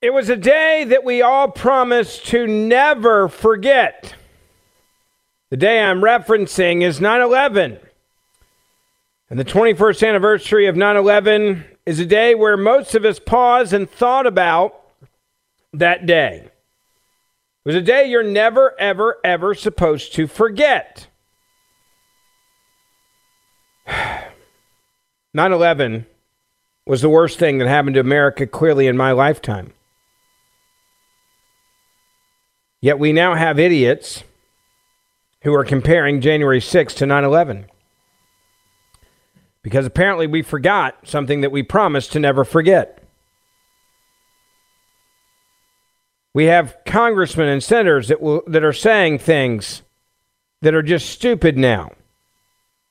It was a day that we all promised to never forget. The day I'm referencing is 9 11. And the 21st anniversary of 9 11 is a day where most of us paused and thought about that day. It was a day you're never, ever, ever supposed to forget. 9 11 was the worst thing that happened to America clearly in my lifetime. Yet we now have idiots who are comparing January 6 to 9 11. Because apparently we forgot something that we promised to never forget. We have congressmen and senators that, will, that are saying things that are just stupid now.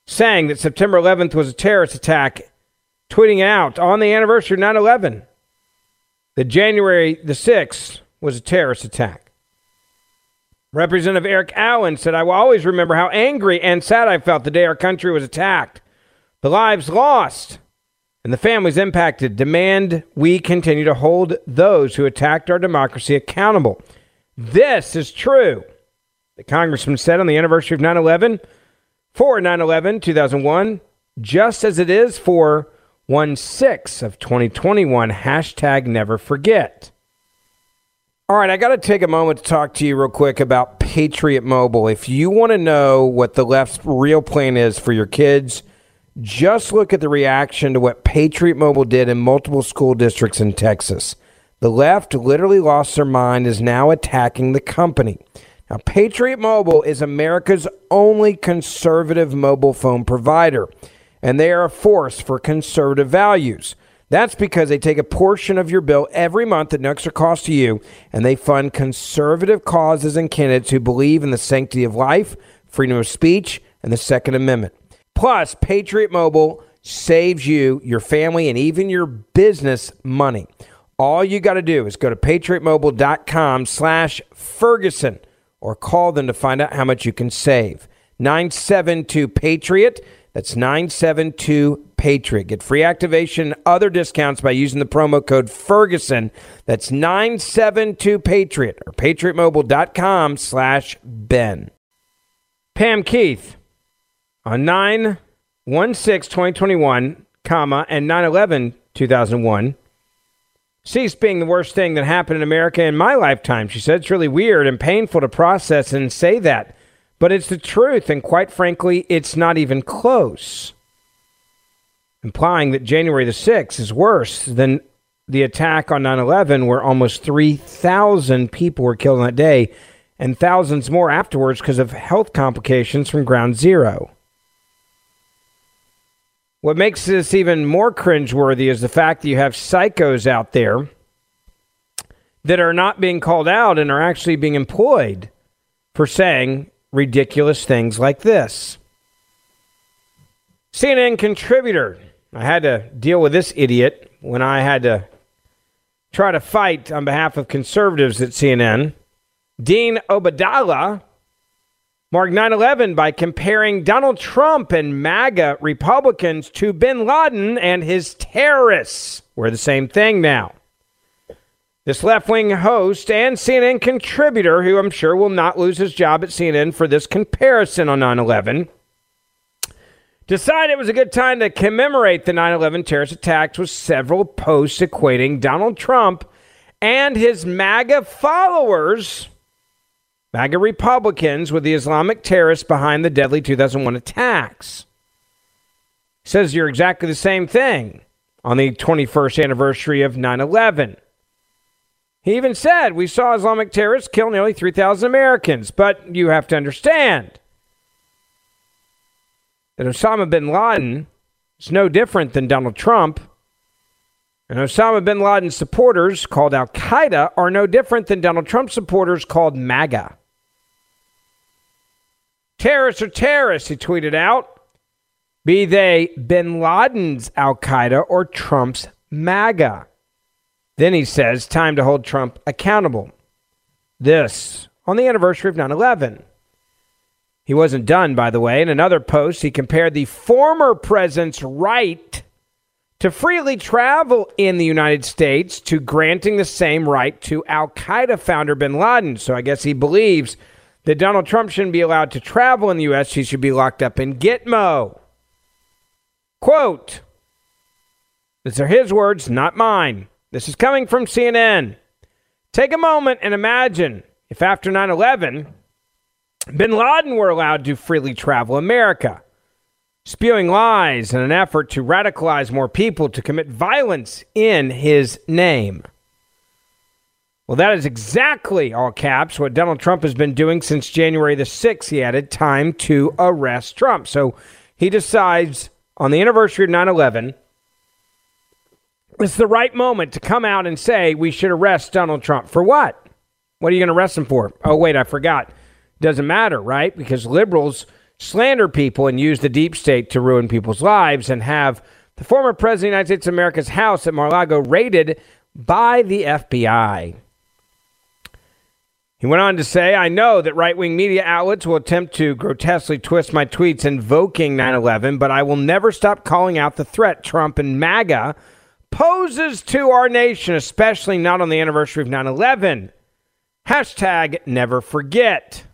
Saying that September 11th was a terrorist attack, tweeting out on the anniversary of 9 11 that January the 6th was a terrorist attack. Representative Eric Allen said, I will always remember how angry and sad I felt the day our country was attacked, the lives lost, and the families impacted. Demand we continue to hold those who attacked our democracy accountable. This is true. The congressman said on the anniversary of 9 11 for 9 11 2001, just as it is for 1 6 of 2021. Hashtag never forget. All right, I got to take a moment to talk to you real quick about Patriot Mobile. If you want to know what the left's real plan is for your kids, just look at the reaction to what Patriot Mobile did in multiple school districts in Texas. The left literally lost their mind, is now attacking the company. Now, Patriot Mobile is America's only conservative mobile phone provider, and they are a force for conservative values. That's because they take a portion of your bill every month at no extra cost to you, and they fund conservative causes and candidates who believe in the sanctity of life, freedom of speech, and the Second Amendment. Plus, Patriot Mobile saves you, your family, and even your business money. All you got to do is go to patriotmobile.com slash Ferguson or call them to find out how much you can save. 972 Patriot. That's 972 Patriot. Get free activation and other discounts by using the promo code Ferguson. That's 972 Patriot or patriotmobile.com slash Ben. Pam Keith on 9 16 2021, comma, and 9 11 2001. Cease being the worst thing that happened in America in my lifetime. She said it's really weird and painful to process and say that. But it's the truth, and quite frankly, it's not even close. Implying that January the 6th is worse than the attack on 9 11, where almost 3,000 people were killed on that day and thousands more afterwards because of health complications from ground zero. What makes this even more cringeworthy is the fact that you have psychos out there that are not being called out and are actually being employed for saying ridiculous things like this. CNN contributor. I had to deal with this idiot when I had to try to fight on behalf of conservatives at CNN. Dean Obeidallah marked 9 11 by comparing Donald Trump and MAGA Republicans to bin Laden and his terrorists. We're the same thing now. This left wing host and CNN contributor, who I'm sure will not lose his job at CNN for this comparison on 9 11, decided it was a good time to commemorate the 9 11 terrorist attacks with several posts equating Donald Trump and his MAGA followers, MAGA Republicans, with the Islamic terrorists behind the deadly 2001 attacks. Says you're exactly the same thing on the 21st anniversary of 9 11. He even said, We saw Islamic terrorists kill nearly 3,000 Americans. But you have to understand that Osama bin Laden is no different than Donald Trump. And Osama bin Laden's supporters, called Al Qaeda, are no different than Donald Trump supporters, called MAGA. Terrorists are terrorists, he tweeted out, be they bin Laden's Al Qaeda or Trump's MAGA. Then he says, time to hold Trump accountable. This on the anniversary of 9 11. He wasn't done, by the way. In another post, he compared the former president's right to freely travel in the United States to granting the same right to Al Qaeda founder bin Laden. So I guess he believes that Donald Trump shouldn't be allowed to travel in the U.S., he should be locked up in Gitmo. Quote, these are his words, not mine. This is coming from CNN. Take a moment and imagine if after 9 11, bin Laden were allowed to freely travel America, spewing lies in an effort to radicalize more people to commit violence in his name. Well, that is exactly, all caps, what Donald Trump has been doing since January the 6th. He added time to arrest Trump. So he decides on the anniversary of 9 11 it's the right moment to come out and say we should arrest Donald Trump. For what? What are you going to arrest him for? Oh, wait, I forgot. Doesn't matter, right? Because liberals slander people and use the deep state to ruin people's lives and have the former president of the United States of America's house at Mar-a-Lago raided by the FBI. He went on to say, I know that right wing media outlets will attempt to grotesquely twist my tweets invoking 9 11, but I will never stop calling out the threat Trump and MAGA poses to our nation, especially not on the anniversary of 9 11. Hashtag never forget.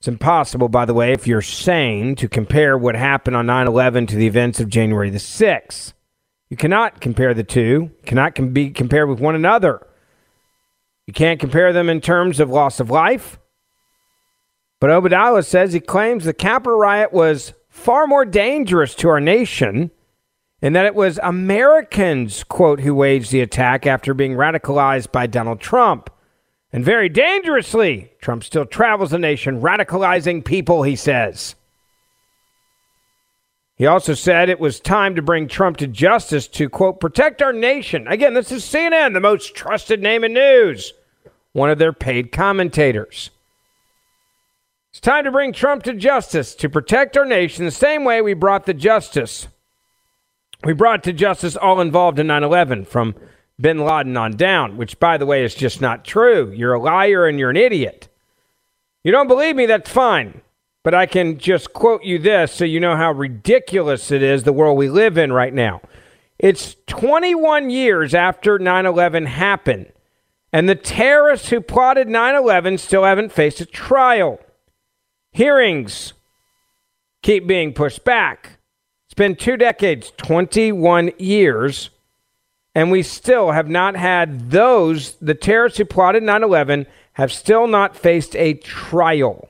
It's impossible, by the way, if you're sane, to compare what happened on 9 11 to the events of January the 6th. You cannot compare the two, cannot com- be compared with one another. You can't compare them in terms of loss of life. But Obeidallah says he claims the Capitol riot was far more dangerous to our nation and that it was Americans, quote, who waged the attack after being radicalized by Donald Trump. And very dangerously, Trump still travels the nation radicalizing people, he says. He also said it was time to bring Trump to justice to, quote, protect our nation. Again, this is CNN, the most trusted name in news, one of their paid commentators. It's time to bring Trump to justice to protect our nation the same way we brought the justice we brought to justice all involved in 9 11 from bin Laden on down, which, by the way, is just not true. You're a liar and you're an idiot. You don't believe me? That's fine. But I can just quote you this so you know how ridiculous it is, the world we live in right now. It's 21 years after 9 11 happened, and the terrorists who plotted 9 11 still haven't faced a trial. Hearings keep being pushed back been two decades, 21 years, and we still have not had those, the terrorists who plotted 9 11, have still not faced a trial.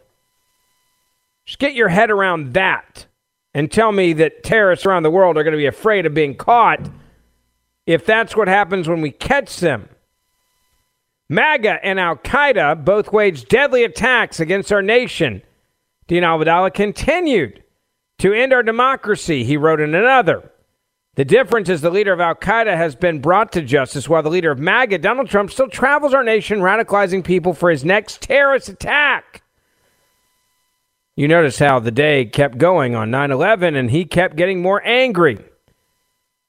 Just get your head around that and tell me that terrorists around the world are going to be afraid of being caught if that's what happens when we catch them. MAGA and Al Qaeda both waged deadly attacks against our nation. Dean Obeidallah continued to end our democracy, he wrote in another. The difference is the leader of Al Qaeda has been brought to justice, while the leader of MAGA, Donald Trump, still travels our nation radicalizing people for his next terrorist attack. You notice how the day kept going on 9 11 and he kept getting more angry.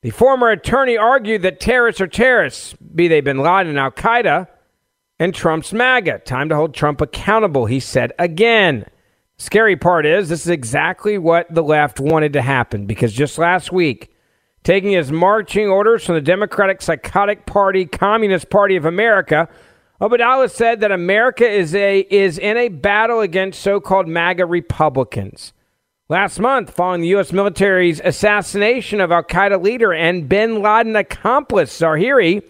The former attorney argued that terrorists are terrorists, be they bin Laden Al Qaeda, and Trump's MAGA. Time to hold Trump accountable, he said again. Scary part is, this is exactly what the left wanted to happen because just last week, taking his marching orders from the Democratic Psychotic Party, Communist Party of America, Obeidallah said that America is a is in a battle against so-called MAGA Republicans. Last month, following the U.S. military's assassination of Al Qaeda leader and bin Laden accomplice Zawahiri,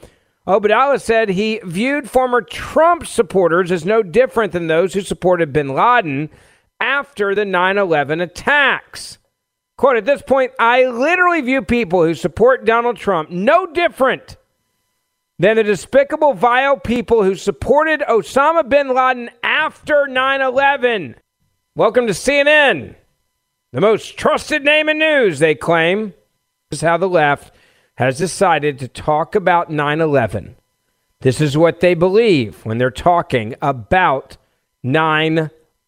Obeidallah said he viewed former Trump supporters as no different than those who supported bin Laden after the 9 11 attacks. Quote, at this point, I literally view people who support Donald Trump no different than the despicable, vile people who supported Osama bin Laden after 9 11. Welcome to CNN, the most trusted name in news, they claim. This is how the left has decided to talk about 9 11. This is what they believe when they're talking about 9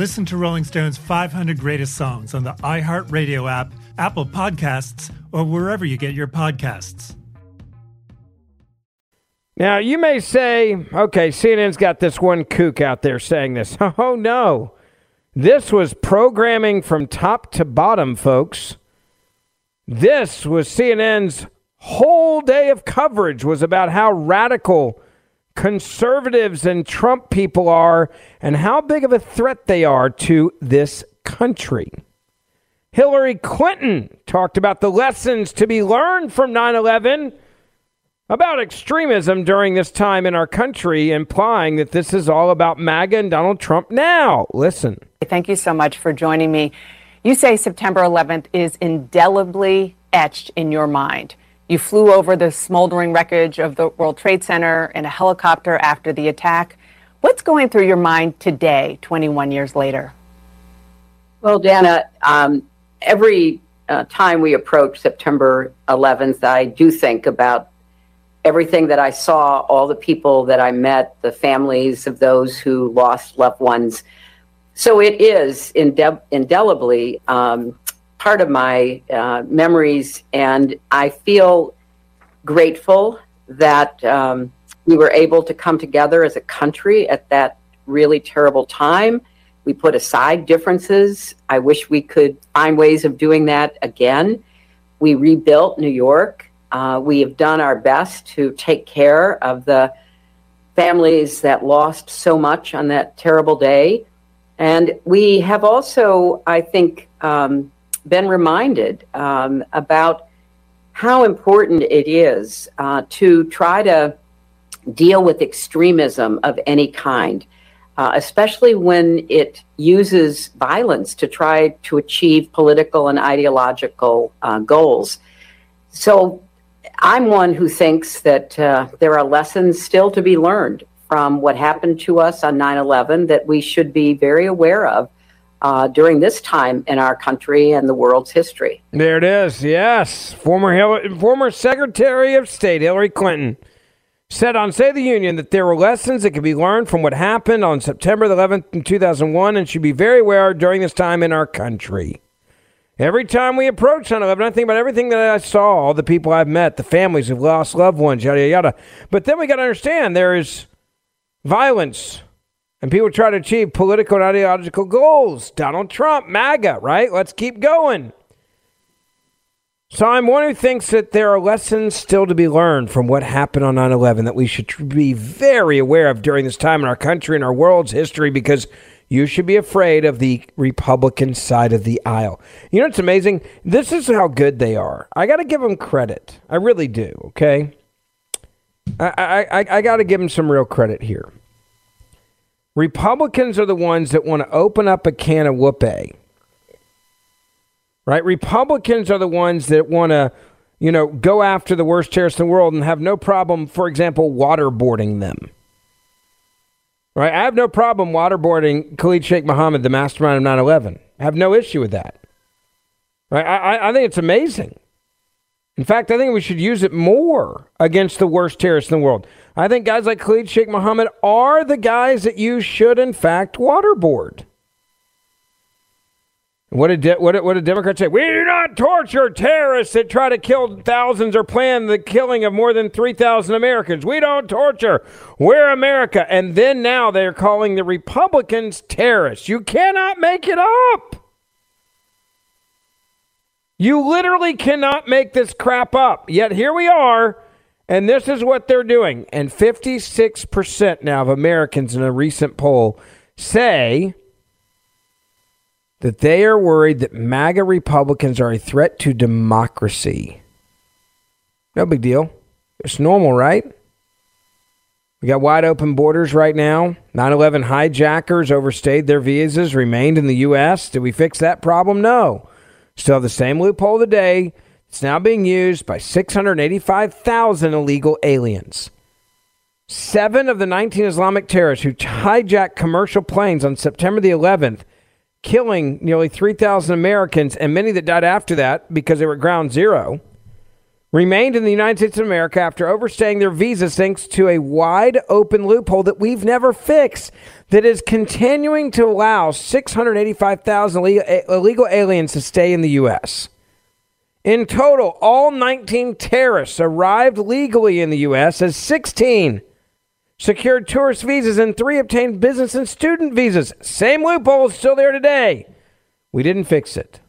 Listen to Rolling Stone's 500 Greatest Songs on the iHeartRadio app, Apple Podcasts, or wherever you get your podcasts. Now, you may say, okay, CNN's got this one kook out there saying this. Oh, no. This was programming from top to bottom, folks. This was CNN's whole day of coverage was about how radical conservatives and Trump people are and how big of a threat they are to this country. Hillary Clinton talked about the lessons to be learned from 9 11 about extremism during this time in our country, implying that this is all about MAGA and Donald Trump now. Listen. Thank you so much for joining me. You say September 11th is indelibly etched in your mind. You flew over the smoldering wreckage of the World Trade Center in a helicopter after the attack. What's going through your mind today, 21 years later? Well, Dana, um, every uh, time we approach September 11th, I do think about everything that I saw, all the people that I met, the families of those who lost loved ones. So it is indel- indelibly um, part of my uh, memories, and I feel grateful that um, we were able to come together as a country at that really terrible time. We put aside differences. I wish we could find ways of doing that again. We rebuilt New York. Uh, we have done our best to take care of the families that lost so much on that terrible day. And we have also, I think, um, been reminded um, about how important it is uh, to try to deal with extremism of any kind, uh, especially when it uses violence to try to achieve political and ideological uh, goals. So I'm one who thinks that uh, there are lessons still to be learned from what happened to us on 9 11 that we should be very aware of. Uh, during this time in our country and the world's history. There it is. Yes, former former Secretary of State Hillary Clinton said on of the Union that there were lessons that could be learned from what happened on September 11th, in 2001, and should be very aware during this time in our country. Every time we approach 9 11, I think about everything that I saw, all the people I've met, the families who've lost loved ones, yada, yada, yada. But then we got to understand there is violence and people try to achieve political and ideological goals. Donald Trump, MAGA, right? Let's keep going. So I'm one who thinks that there are lessons still to be learned from what happened on 9 11 that we should be very aware of during this time in our country and our world's history because you should be afraid of the Republican side of the aisle. You know what's amazing? This is how good they are. I got to give them credit. I really do, okay? I, I, I, I got to give them some real credit here. Republicans are the ones that want to open up a can of whoopee. Right? Republicans are the ones that want to, you know, go after the worst terrorists in the world and have no problem, for example, waterboarding them. Right? I have no problem waterboarding Khalid Sheikh Mohammed, the mastermind of 9 11. I have no issue with that. Right? I, I think it's amazing. In fact, I think we should use it more against the worst terrorists in the world. I think guys like Khalid Sheikh Mohammed are the guys that you should, in fact, waterboard. What did, de- what, did, what did Democrats say? We do not torture terrorists that try to kill thousands or plan the killing of more than 3,000 Americans. We don't torture. We're America. And then now they're calling the Republicans terrorists. You cannot make it up. You literally cannot make this crap up. Yet here we are, and this is what they're doing. And 56% now of Americans in a recent poll say that they are worried that MAGA Republicans are a threat to democracy. No big deal. It's normal, right? We got wide open borders right now. 9 11 hijackers overstayed their visas, remained in the U.S. Did we fix that problem? No. Still have the same loophole today. It's now being used by 685,000 illegal aliens. Seven of the 19 Islamic terrorists who hijacked commercial planes on September the 11th, killing nearly 3,000 Americans and many that died after that because they were ground zero, remained in the United States of America after overstaying their visas thanks to a wide open loophole that we've never fixed that is continuing to allow 685,000 eh, illegal aliens to stay in the U.S. In total, all 19 terrorists arrived legally in the U.S. as 16 secured tourist visas, and three obtained business and student visas. Same loophole is still there today. We didn't fix it.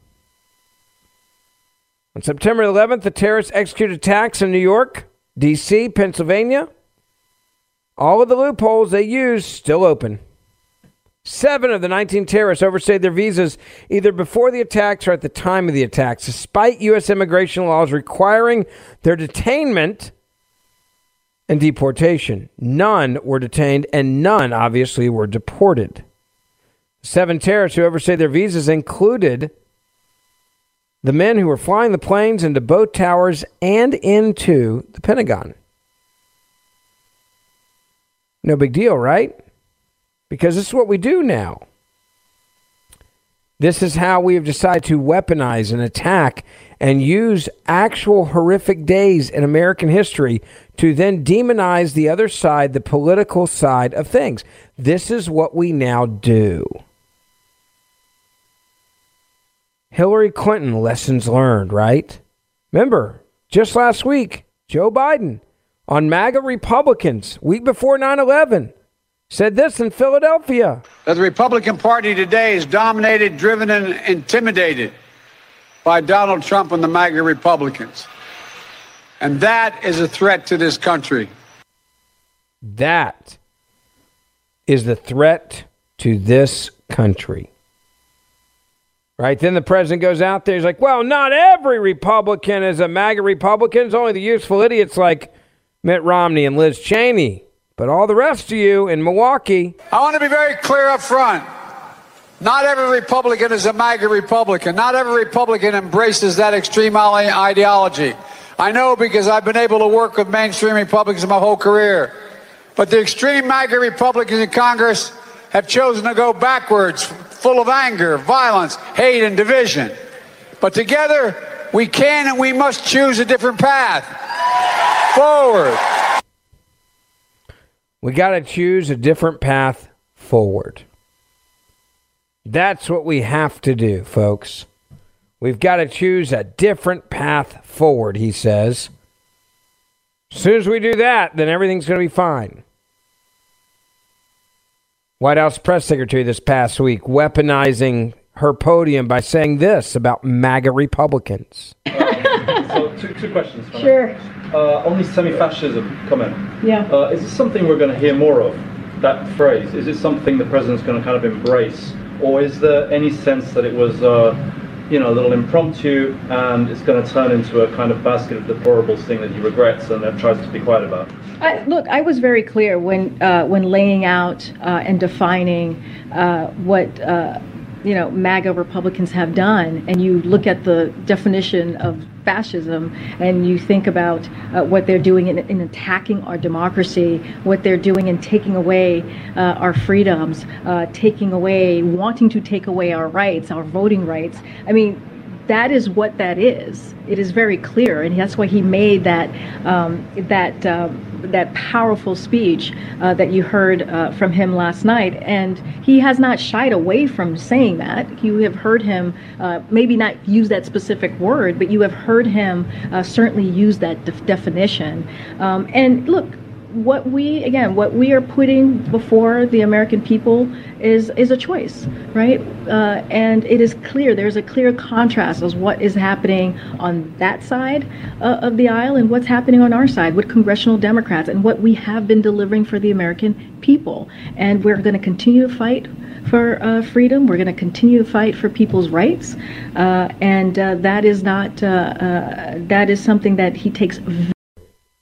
On September 11th, the terrorists executed attacks in New York, D.C., Pennsylvania. All of the loopholes they used still open. Seven of the 19 terrorists overstayed their visas either before the attacks or at the time of the attacks, despite U.S. immigration laws requiring their detainment and deportation. None were detained, and none, obviously, were deported. Seven terrorists who overstayed their visas included the men who were flying the planes into both towers and into the Pentagon. No big deal, right? Because this is what we do now. This is how we have decided to weaponize and attack and use actual horrific days in American history to then demonize the other side, the political side of things. This is what we now do. Hillary Clinton, lessons learned, right? Remember, just last week, Joe Biden on MAGA Republicans, week before 9 11, said this in Philadelphia. That the Republican Party today is dominated, driven, and intimidated by Donald Trump and the MAGA Republicans. And that is a threat to this country. That is the threat to this country. Right? Then the president goes out there. He's like, well, not every Republican is a MAGA Republican. It's only the useful idiots like Mitt Romney and Liz Cheney. But all the rest of you in Milwaukee. I want to be very clear up front. Not every Republican is a MAGA Republican. Not every Republican embraces that extreme ideology. I know because I've been able to work with mainstream Republicans my whole career. But the extreme MAGA Republicans in Congress have chosen to go backwards, full of anger, violence, hate, and division. But together, we can and we must choose a different path forward. We got to choose a different path forward. That's what we have to do, folks. We've got to choose a different path forward, he says. As soon as we do that, then everything's going to be fine. White House press secretary this past week weaponizing her podium by saying this about MAGA Republicans. so, two, two questions. Sure. Uh, on this semi-fascism comment, yeah. Uh, is this something we're going to hear more of? That phrase is it something the president's going to kind of embrace, or is there any sense that it was? You know, a little impromptu, and it's going to turn into a kind of basket of deplorables thing that he regrets and tries to be quiet about. I, look, I was very clear when uh, when laying out uh, and defining uh, what uh, you know MAGA Republicans have done, and you look at the definition of fascism and you think about uh, what they're doing in, in, attacking our democracy, what they're doing in taking away uh, our freedoms, uh, taking away, wanting to take away our rights, our voting rights. I mean, that is what that is. It is very clear, and that's why he made that um, that um, that powerful speech uh, that you heard uh, from him last night. And he has not shied away from saying that. You have heard him uh, maybe not use that specific word, but you have heard him uh, certainly use that def- definition. Um, and look, what we again what we are putting before the American people is is a choice, right? Uh, and it is clear there's a clear contrast as what is happening on that side uh, of the aisle and what's happening on our side with congressional Democrats and what we have been delivering for the American people. And we're going to continue to fight for uh, freedom. We're going to continue to fight for people's rights, uh, and uh, that is not uh, that is something that he takes.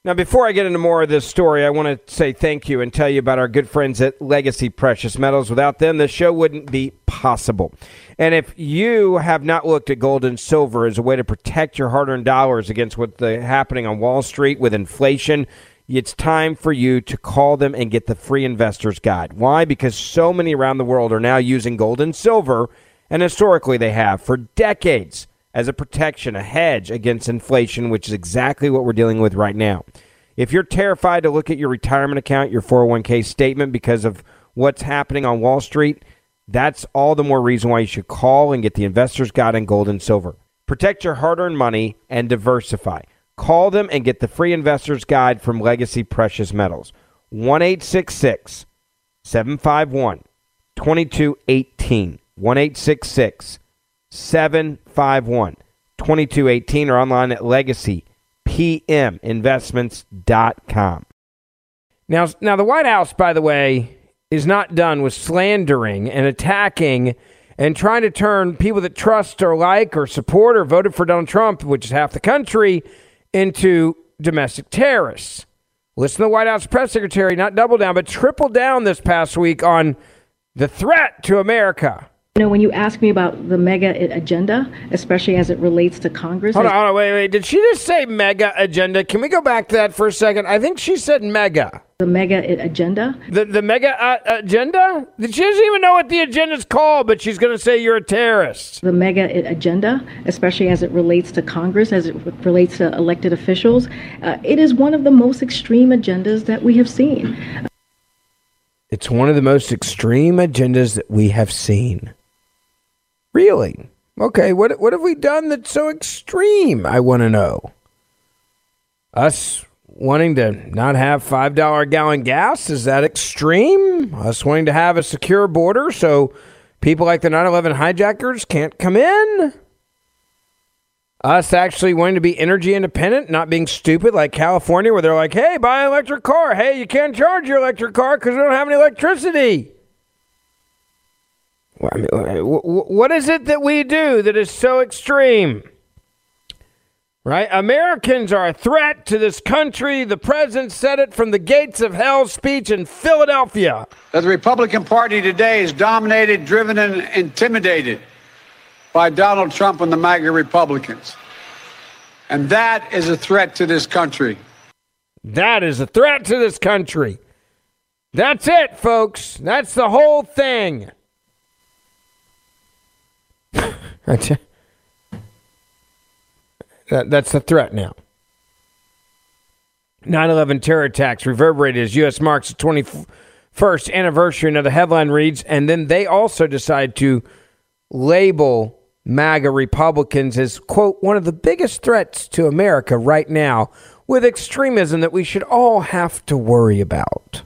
Now, before I get into more of this story, I want to say thank you and tell you about our good friends at Legacy Precious Metals. Without them, the show wouldn't be possible. And if you have not looked at gold and silver as a way to protect your hard earned dollars against what's uh, happening on Wall Street with inflation, it's time for you to call them and get the free investor's guide. Why? Because so many around the world are now using gold and silver, and historically they have for decades as a protection, a hedge against inflation, which is exactly what we're dealing with right now. If you're terrified to look at your retirement account, your 401k statement because of what's happening on Wall Street, that's all the more reason why you should call and get the investor's guide on gold and silver. Protect your hard earned money and diversify. Call them and get the free investor's guide from Legacy Precious Metals. 1 751 2218. 1 751 2218 or online at legacypminvestments.com. Now, now, the White House, by the way, is not done with slandering and attacking and trying to turn people that trust or like or support or voted for Donald Trump, which is half the country, into domestic terrorists. Listen to the White House press secretary not double down, but triple down this past week on the threat to America. You know, when you ask me about the mega agenda, especially as it relates to Congress. Hold on, hold on, wait, wait. Did she just say mega agenda? Can we go back to that for a second? I think she said mega. The mega agenda? The the mega uh, agenda? She doesn't even know what the agenda's called, but she's going to say you're a terrorist. The mega agenda, especially as it relates to Congress, as it relates to elected officials, uh, it is one of the most extreme agendas that we have seen. It's one of the most extreme agendas that we have seen. Really? Okay, what what have we done that's so extreme? I want to know. Us wanting to not have $5 a gallon gas, is that extreme? Us wanting to have a secure border so people like the 9 11 hijackers can't come in? Us actually wanting to be energy independent, not being stupid like California, where they're like, hey, buy an electric car. Hey, you can't charge your electric car because we don't have any electricity. Uh, what is it that we do that is so extreme? Right? Americans are a threat to this country. The president said it from the gates of hell speech in Philadelphia. That the Republican Party today is dominated, driven, and intimidated by Donald Trump and the MAGA Republicans. And that is a threat to this country. That is a threat to this country. That's it, folks. That's the whole thing. That's that, that's the threat now. 9 11 terror attacks reverberated as U.S. marks the 21st anniversary. Another headline reads, and then they also decide to label MAGA Republicans as, quote, one of the biggest threats to America right now with extremism that we should all have to worry about.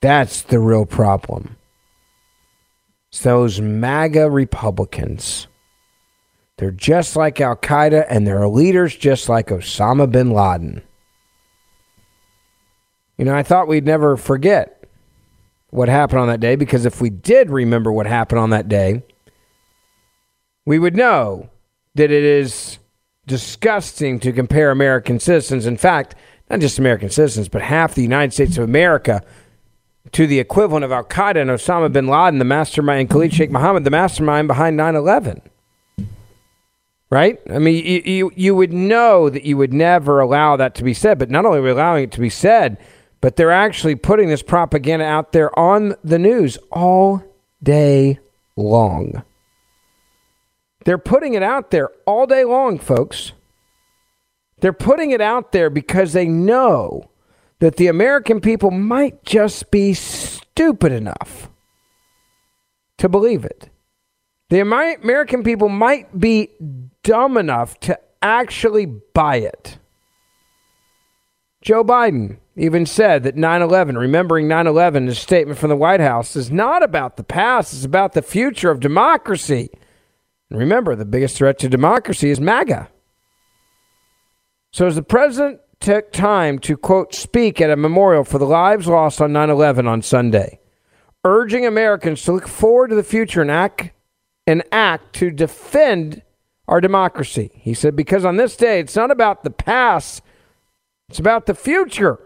That's the real problem. It's those MAGA Republicans. They're just like Al Qaeda, and their leaders just like Osama bin Laden. You know, I thought we'd never forget what happened on that day because if we did remember what happened on that day, we would know that it is disgusting to compare American citizens. In fact, not just American citizens, but half the United States of America to the equivalent of Al Qaeda and Osama bin Laden, the mastermind, and Khalid Sheikh Mohammed, the mastermind behind 9 11. Right? I mean, you, you, you would know that you would never allow that to be said, but not only are we allowing it to be said, but they're actually putting this propaganda out there on the news all day long. They're putting it out there all day long, folks. They're putting it out there because they know that the American people might just be stupid enough to believe it. The American people might be dumb enough to actually buy it. Joe Biden even said that 9 11, remembering 9 11, his statement from the White House, is not about the past, it's about the future of democracy. And remember, the biggest threat to democracy is MAGA. So, as the president took time to, quote, speak at a memorial for the lives lost on 9 11 on Sunday, urging Americans to look forward to the future and act, and act to defend our democracy. He said, because on this day, it's not about the past, it's about the future.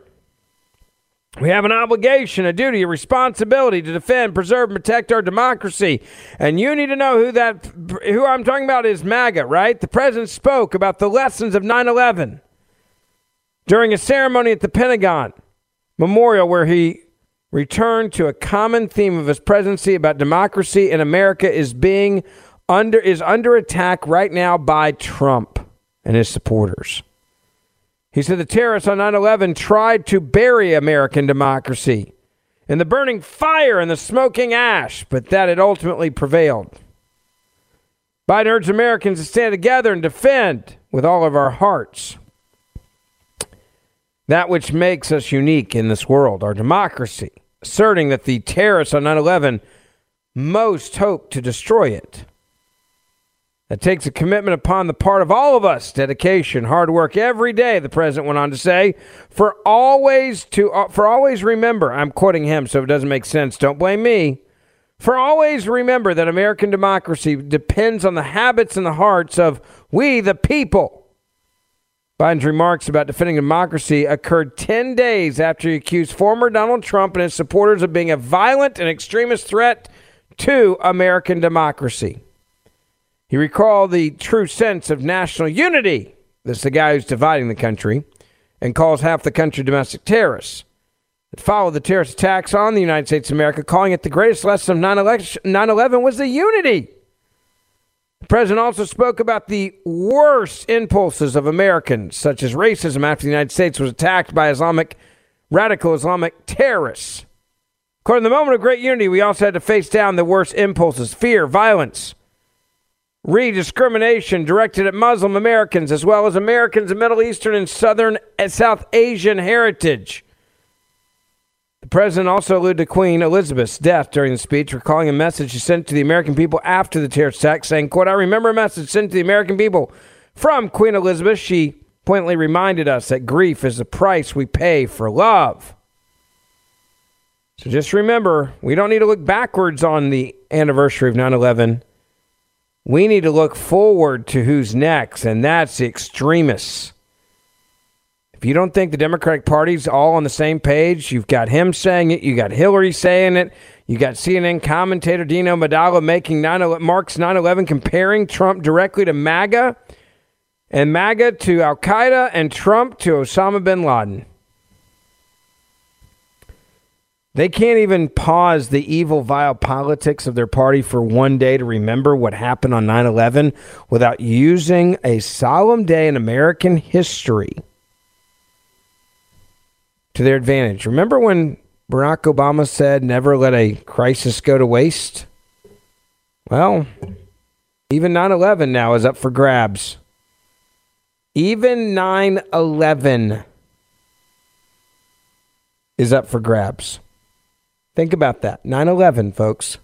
We have an obligation, a duty, a responsibility to defend, preserve, and protect our democracy. And you need to know who that who I'm talking about is MAGA, right? The president spoke about the lessons of 9/11 during a ceremony at the Pentagon Memorial where he returned to a common theme of his presidency about democracy in America is being under is under attack right now by Trump and his supporters. He said the terrorists on 9 11 tried to bury American democracy in the burning fire and the smoking ash, but that had ultimately prevailed. Biden urged Americans to stand together and defend with all of our hearts that which makes us unique in this world, our democracy, asserting that the terrorists on 9 11 most hope to destroy it. That takes a commitment upon the part of all of us, dedication, hard work every day, the president went on to say, for always to uh, for always remember, I'm quoting him so it doesn't make sense, don't blame me. For always remember that American democracy depends on the habits and the hearts of we the people. Biden's remarks about defending democracy occurred 10 days after he accused former Donald Trump and his supporters of being a violent and extremist threat to American democracy. He recalled the true sense of national unity. This is the guy who's dividing the country and calls half the country domestic terrorists. It followed the terrorist attacks on the United States of America, calling it the greatest lesson of 9 11 was the unity. The president also spoke about the worst impulses of Americans, such as racism after the United States was attacked by Islamic, radical Islamic terrorists. According to the moment of great unity, we also had to face down the worst impulses fear, violence, rediscrimination directed at Muslim Americans as well as Americans of Middle Eastern and Southern and South Asian heritage. The president also alluded to Queen Elizabeth's death during the speech, recalling a message she sent to the American people after the terrorist attack, saying, quote, I remember a message sent to the American people from Queen Elizabeth. She pointedly reminded us that grief is the price we pay for love. So just remember, we don't need to look backwards on the anniversary of 9 11 we need to look forward to who's next, and that's the extremists. If you don't think the Democratic Party's all on the same page, you've got him saying it, you got Hillary saying it, you got CNN commentator Dean Obeidallah making 9 Mark's 9 11 comparing Trump directly to MAGA, and MAGA to Al Qaeda, and Trump to Osama bin Laden. They can't even pause the evil, vile politics of their party for one day to remember what happened on 9 11 without using a solemn day in American history to their advantage. Remember when Barack Obama said, never let a crisis go to waste? Well, even 9 11 now is up for grabs. Even 9 11 is up for grabs. Think about that. 9 11, folks.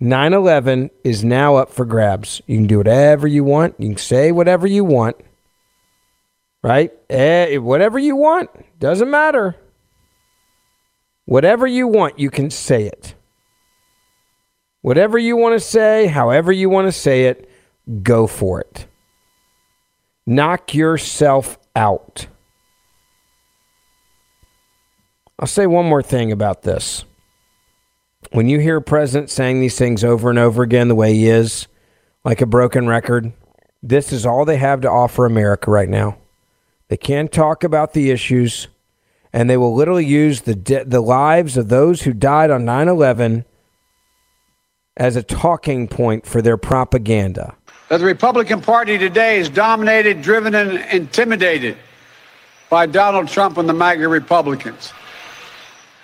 9 11 is now up for grabs. You can do whatever you want. You can say whatever you want. Right? Eh, whatever you want. Doesn't matter. Whatever you want, you can say it. Whatever you want to say, however you want to say it, go for it. Knock yourself out. I'll say one more thing about this. When you hear a president saying these things over and over again the way he is, like a broken record, this is all they have to offer America right now. They can't talk about the issues, and they will literally use the de- the lives of those who died on 9/11 as a talking point for their propaganda. That the Republican Party today is dominated, driven, and intimidated by Donald Trump and the MAGA Republicans.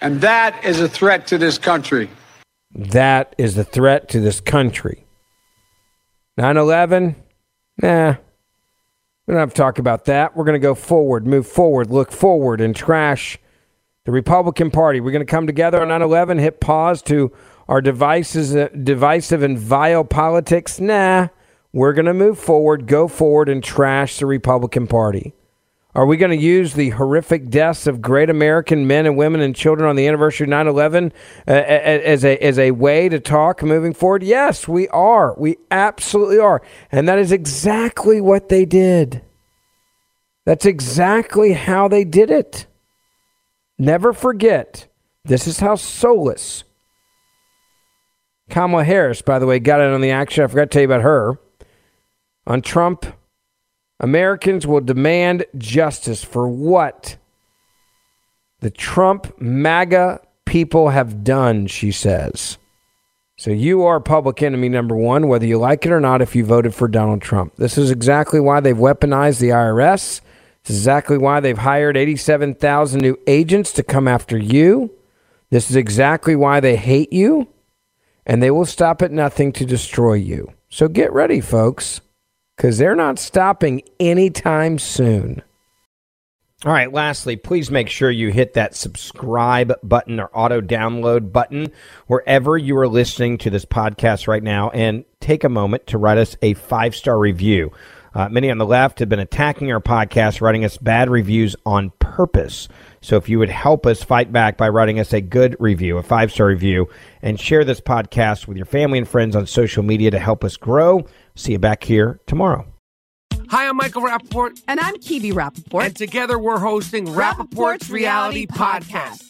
And that is a threat to this country. That is a threat to this country. 9 11? Nah. We don't have to talk about that. We're going to go forward, move forward, look forward, and trash the Republican Party. We're going to come together on 9 11, hit pause to our devices, uh, divisive and vile politics. Nah. We're going to move forward, go forward, and trash the Republican Party. Are we going to use the horrific deaths of great American men and women and children on the anniversary of 9 11 uh, as, a, as a way to talk moving forward? Yes, we are. We absolutely are. And that is exactly what they did. That's exactly how they did it. Never forget, this is how soulless. Kamala Harris, by the way, got in on the action. I forgot to tell you about her. On Trump Americans will demand justice for what the Trump MAGA people have done, she says. So you are public enemy number one, whether you like it or not, if you voted for Donald Trump. This is exactly why they've weaponized the IRS. This is exactly why they've hired 87,000 new agents to come after you. This is exactly why they hate you. And they will stop at nothing to destroy you. So get ready, folks because they're not stopping anytime soon. All right, lastly, please make sure you hit that subscribe button or auto download button wherever you are listening to this podcast right now and take a moment to write us a five star review. Uh, many on the left have been attacking our podcast, writing us bad reviews on purpose. So if you would help us fight back by writing us a good review, a five star review, and share this podcast with your family and friends on social media to help us grow, See you back here tomorrow. Hi, I'm Michael Rapaport. And I'm Kibi Rapaport. And together we're hosting Rapaport's, Rapaport's Reality, Reality Podcast. Podcast.